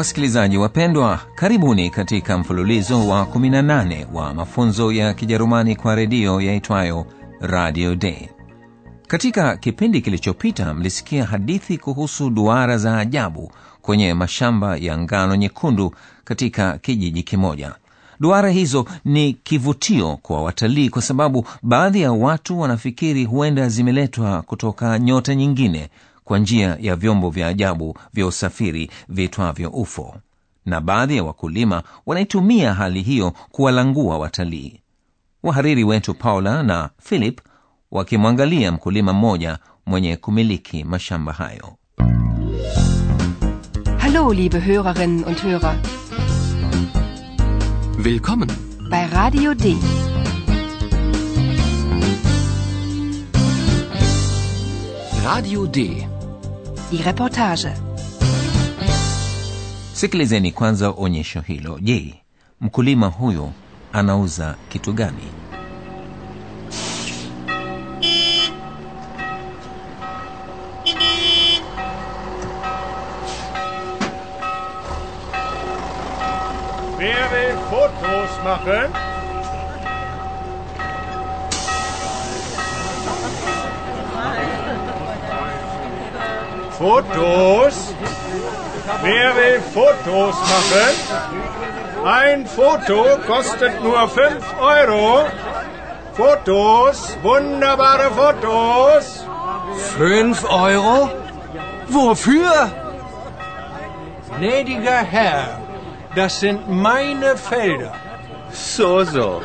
Wasikilizaji wapendwa, karibuni katika mfululizo wa 18 wa mafunzo ya Kijerumani kwa redio yaitwayo Radio Day. Katika kipindi kilichopita mlisikia hadithi kuhusu duara za ajabu kwenye mashamba ya ngano nyekundu katika kijiji kimoja. Duara hizo ni kivutio kwa watalii kwa sababu baadhi ya watu wanafikiri huenda zimeletwa kutoka nyota nyingine kwa njia ya vyombo vya ajabu vya usafiri vitwavyo UFO, na baadhi ya wakulima wanaitumia hali hiyo kuwalangua watalii. Wahariri wetu Paula na Philip wakimwangalia mkulima mmoja mwenye kumiliki mashamba hayo. Hallo, liebe Hörerinnen und Hörer, Willkommen. bei Radio D. Radio D. Die Reportage. Sikilizeni kwanza onyesho hilo. Je, mkulima huyu anauza kitu gani? Wer will Fotos machen? Fotos? Wer will Fotos machen? Ein Foto kostet nur 5 Euro. Fotos, wunderbare Fotos. Fünf Euro? Wofür? Gnädiger Herr, das sind meine Felder. So, so.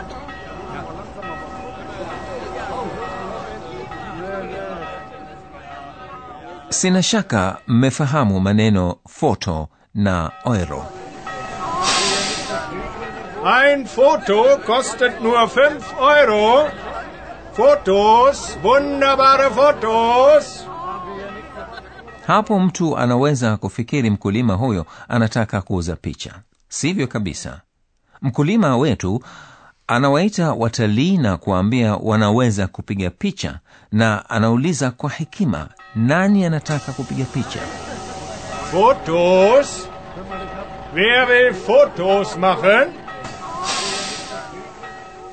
Sina shaka mmefahamu maneno foto na euro. Ein Foto kostet nur 5 Euro. Fotos, wunderbare Fotos. Hapo mtu anaweza kufikiri mkulima huyo anataka kuuza picha. Sivyo kabisa. Mkulima wetu anawaita watalii na kuwaambia wanaweza kupiga picha, na anauliza kwa hekima, nani anataka kupiga picha? Fotos? Wer will Fotos machen?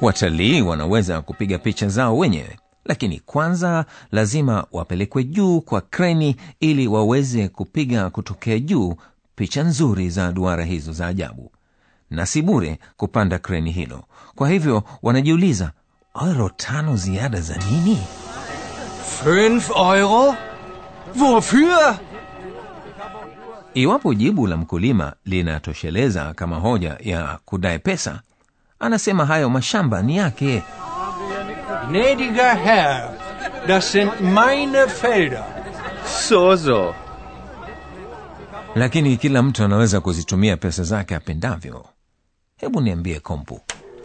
Watalii wanaweza kupiga picha zao wenyewe, lakini kwanza lazima wapelekwe juu kwa kreni ili waweze kupiga kutokea juu picha nzuri za duara hizo za ajabu, na si bure kupanda kreni hilo. Kwa hivyo wanajiuliza, euro tano ziada za nini? Fünf Euro? Wofür? Iwapo jibu la mkulima linatosheleza kama hoja ya kudai pesa, anasema hayo mashamba ni yake. Gnädiger Herr, das sind meine Felder. So, so. lakini kila mtu anaweza kuzitumia pesa zake apendavyo. Hebu niambie, Kompu,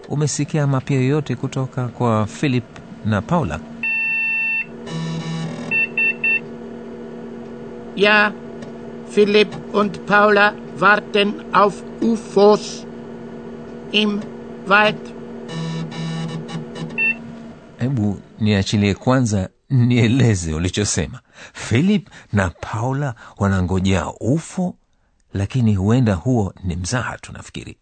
umesikia mapya yoyote kutoka kwa Philip na Paula? Ja, philip und Paula warten auf UFOs im Wald. Hebu niachilie kwanza nieleze ulichosema. Philip na Paula wanangojea ufo, lakini huenda huo ni mzaha tu, nafikiri.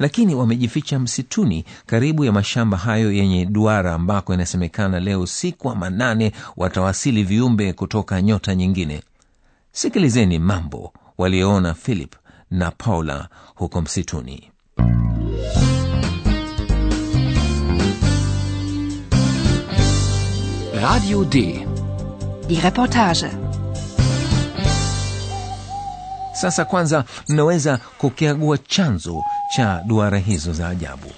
Lakini wamejificha msituni karibu ya mashamba hayo yenye duara, ambako inasemekana leo siku wa manane watawasili viumbe kutoka nyota nyingine. Sikilizeni mambo walioona Philip na Paula huko msituni. Radio D. Die Reportage. sasa kwanza mnaweza kukiagua chanzo cha duara hizo za ajabu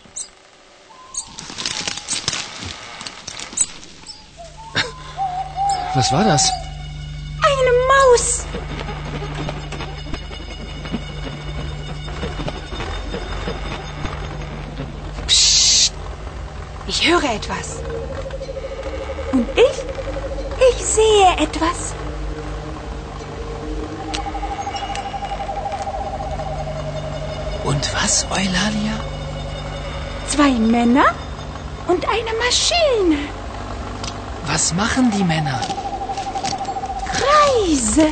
Was war das? Eine Maus! Psst! Ich höre etwas. Und ich? Ich sehe etwas. Und was, Eulalia? Zwei Männer und eine Maschine. Was machen die Männer? Kreise.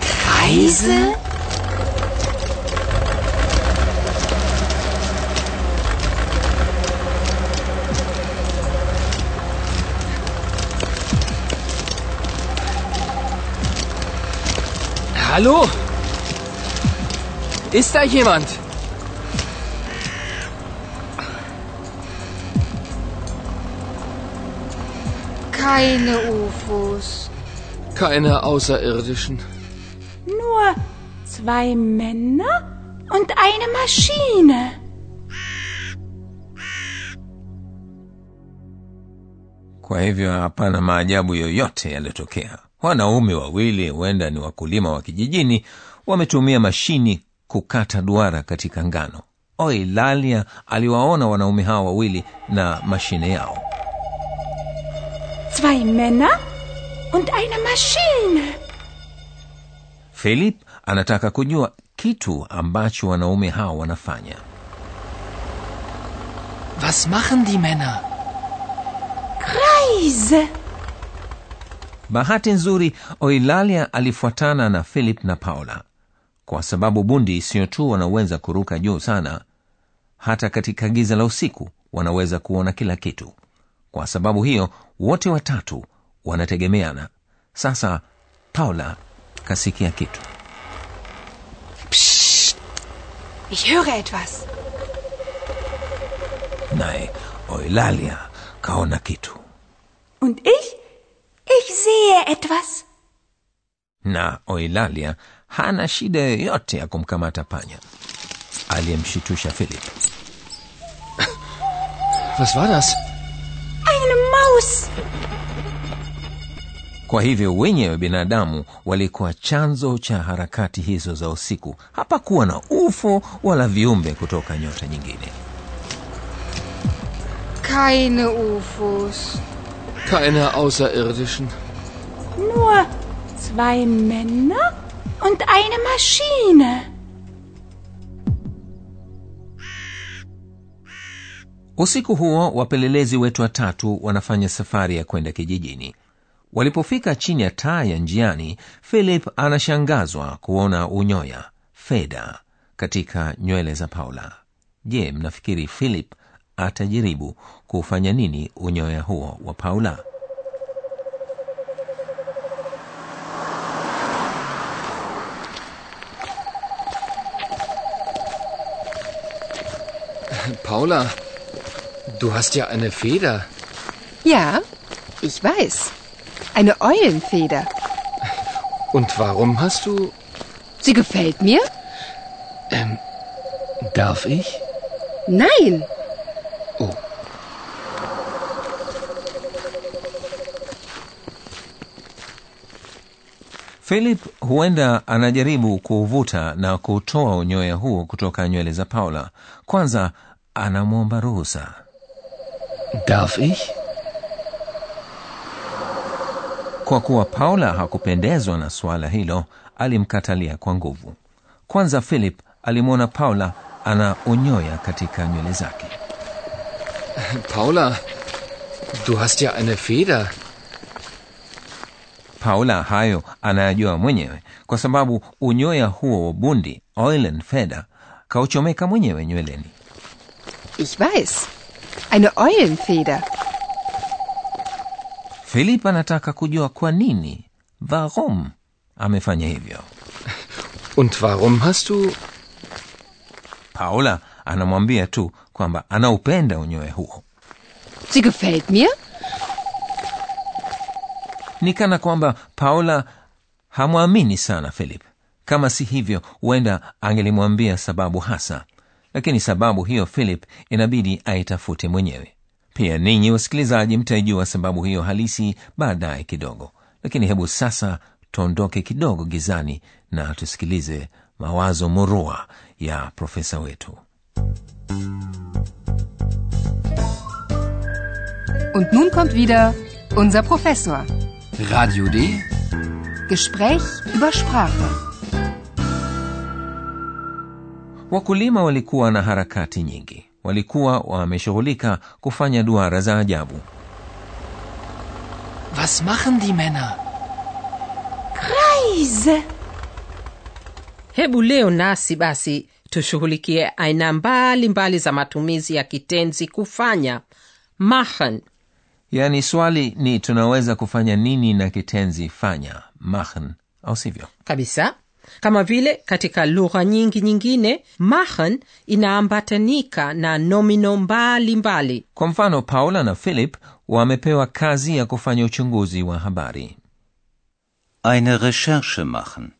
Kreise? Hallo? Ist da jemand? Keine UFOs. Keine Außerirdischen. Nur zwei Männer und eine Maschine. kwa hivyo hapana maajabu yoyote yaliyotokea wanaume wawili huenda ni wakulima wa kijijini wametumia mashini kukata duara katika ngano oilalia aliwaona wanaume hao wawili na mashine yao Zwei Männer und eine Maschine. philip anataka kujua kitu ambacho wanaume hao wanafanya Was machen die Männer? Kreise. bahati nzuri oilalia alifuatana na philip na paula kwa sababu bundi sio tu wanaweza kuruka juu sana hata katika giza la usiku wanaweza kuona kila kitu kwa sababu hiyo wote watatu wanategemeana sasa paula kasikia kitu Ich höre etwas. naye oilalia kaona kitu Und ich? Ich sehe etwas. na oilalia hana shida yoyote ya kumkamata panya aliyemshitusha philip Was war das? Eine Maus. kwa hivyo wenyewe binadamu walikuwa chanzo cha harakati hizo za usiku hapakuwa na ufo wala viumbe kutoka nyota nyingine Keine UFOs. Keine Außerirdischen. Nur zwei Männer und eine Maschine. usiku huo wapelelezi wetu watatu wanafanya safari ya kwenda kijijini. Walipofika chini ya taa ya njiani philip anashangazwa kuona unyoya fedha katika nywele za paula. Je mnafikiri philip atajaribu kufanya nini unyoya huo wa paula Paula, du hast ja eine Feder. Ja, ich weiß. Eine Eulenfeder. Und warum hast du... Sie gefällt mir? Ähm, darf ich? Nein. Oh. philip huenda anajaribu kuuvuta na kutoa unyoya huo kutoka nywele za paula kwanza anamwomba ruhusa Darf ich? kwa kuwa paula hakupendezwa na suala hilo alimkatalia kwa nguvu kwanza philip alimwona paula ana unyoya katika nywele zake Paula, du hast ja eine Feder. paula hayo anayajua mwenyewe kwa sababu unyoya huo wa bundi oilen feda kauchomeka mwenyewe nyweleni Ich weiß. Eine Eulenfeder. philip anataka kujua kwa nini warum amefanya hivyo Und warum hast du... paula anamwambia tu kwamba anaupenda unyoya huo Sie gefällt mir? ni kana kwamba paula hamwamini sana philip kama si hivyo huenda angelimwambia sababu hasa lakini sababu hiyo philip inabidi aitafute mwenyewe pia ninyi wasikilizaji mtaijua sababu hiyo halisi baadaye kidogo lakini hebu sasa tuondoke kidogo gizani na tusikilize mawazo murua ya profesa wetu Und nun kommt wieder unser Professor. Radio D. Gespräch über Sprache. Wakulima walikuwa na harakati nyingi. Walikuwa wameshughulika kufanya duara za ajabu. Was machen die Männer? kreise hebu leo nasi basi tushughulikie aina mbali mbali za matumizi ya kitenzi kufanya. Machen. Yaani swali ni tunaweza kufanya nini na kitenzi fanya? Machen au sivyo? Kabisa kama vile katika lugha nyingi nyingine machen inaambatanika na nomino mbalimbali mbali kwa mfano paula na philip wamepewa kazi ya kufanya uchunguzi wa habari Eine Recherche machen.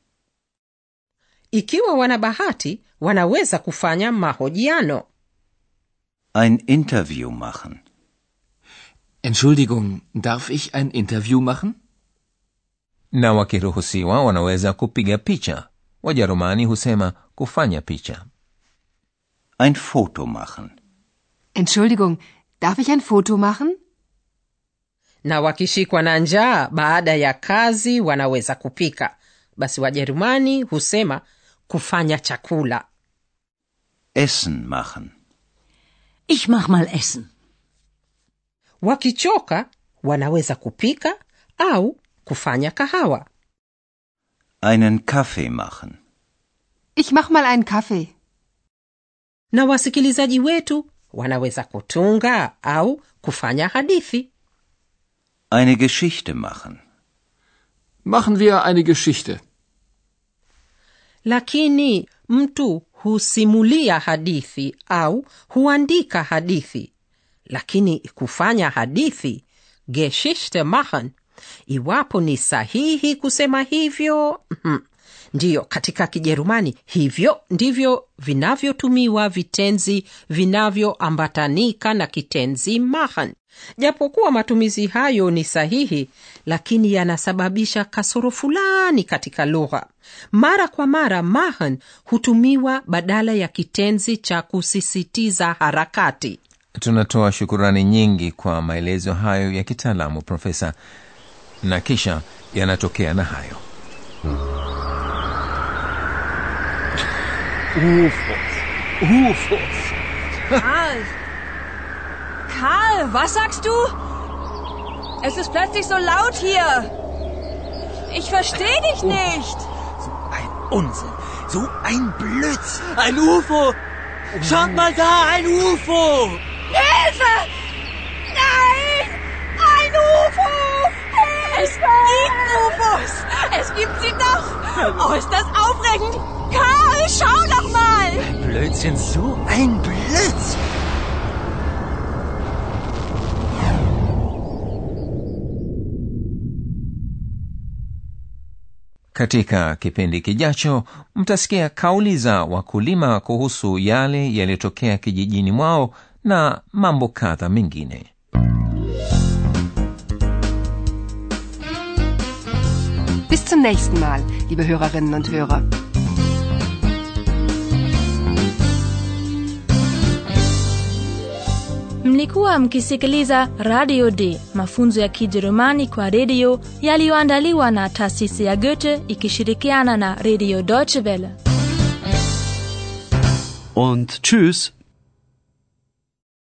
ikiwa wana bahati wanaweza kufanya mahojiano Ein Interview machen. Entschuldigung, darf ich ein Interview machen? Na wakiruhusiwa wanaweza kupiga picha wajerumani husema kufanya picha Ein Foto machen. Entschuldigung, darf ich ein Foto machen? na wakishikwa na njaa baada ya kazi wanaweza kupika basi wajerumani husema kufanya chakula Essen machen. Ich mach mal Essen. wakichoka wanaweza kupika au kufanya kahawa Einen Kaffee machen. Ich mach mal einen Kaffee. na wasikilizaji wetu wanaweza kutunga au kufanya hadithi Eine Geschichte machen. Machen wir eine Geschichte. lakini mtu husimulia hadithi au huandika hadithi lakini kufanya hadithi geschichte machen iwapo ni sahihi kusema hivyo mhm, ndiyo katika kijerumani hivyo ndivyo vinavyotumiwa vitenzi vinavyoambatanika na kitenzi machen japokuwa matumizi hayo ni sahihi lakini yanasababisha kasoro fulani katika lugha. Mara kwa mara machen hutumiwa badala ya kitenzi cha kusisitiza harakati. Tunatoa shukurani nyingi kwa maelezo hayo ya kitaalamu profesa na kisha yanatokea na hayo Ufos. Ufos. Karl! Karl, was sagst du? Es ist plötzlich so laut hier. Ich verstehe dich nicht. Ein Unsinn. So ein Blödsinn. Ein UFO. Schaut mal da, ein UFO. Hilfe! Gibt UFOs. Es gibt sie doch. Oh, ist das aufregend. Karl, schau doch mal. Blödsinn, so ein Blödsinn. katika kipindi kijacho mtasikia kauli za wakulima kuhusu yale yaliyotokea kijijini mwao na mambo kadha mengine Bis zum nächsten Mal, liebe Hörerinnen und Hörer. Mlikuwa mkisikiliza Radio D, mafunzo ya Kijerumani kwa redio yaliyoandaliwa na taasisi ya Goethe ikishirikiana na Radio Deutsche Welle. Und tschüss.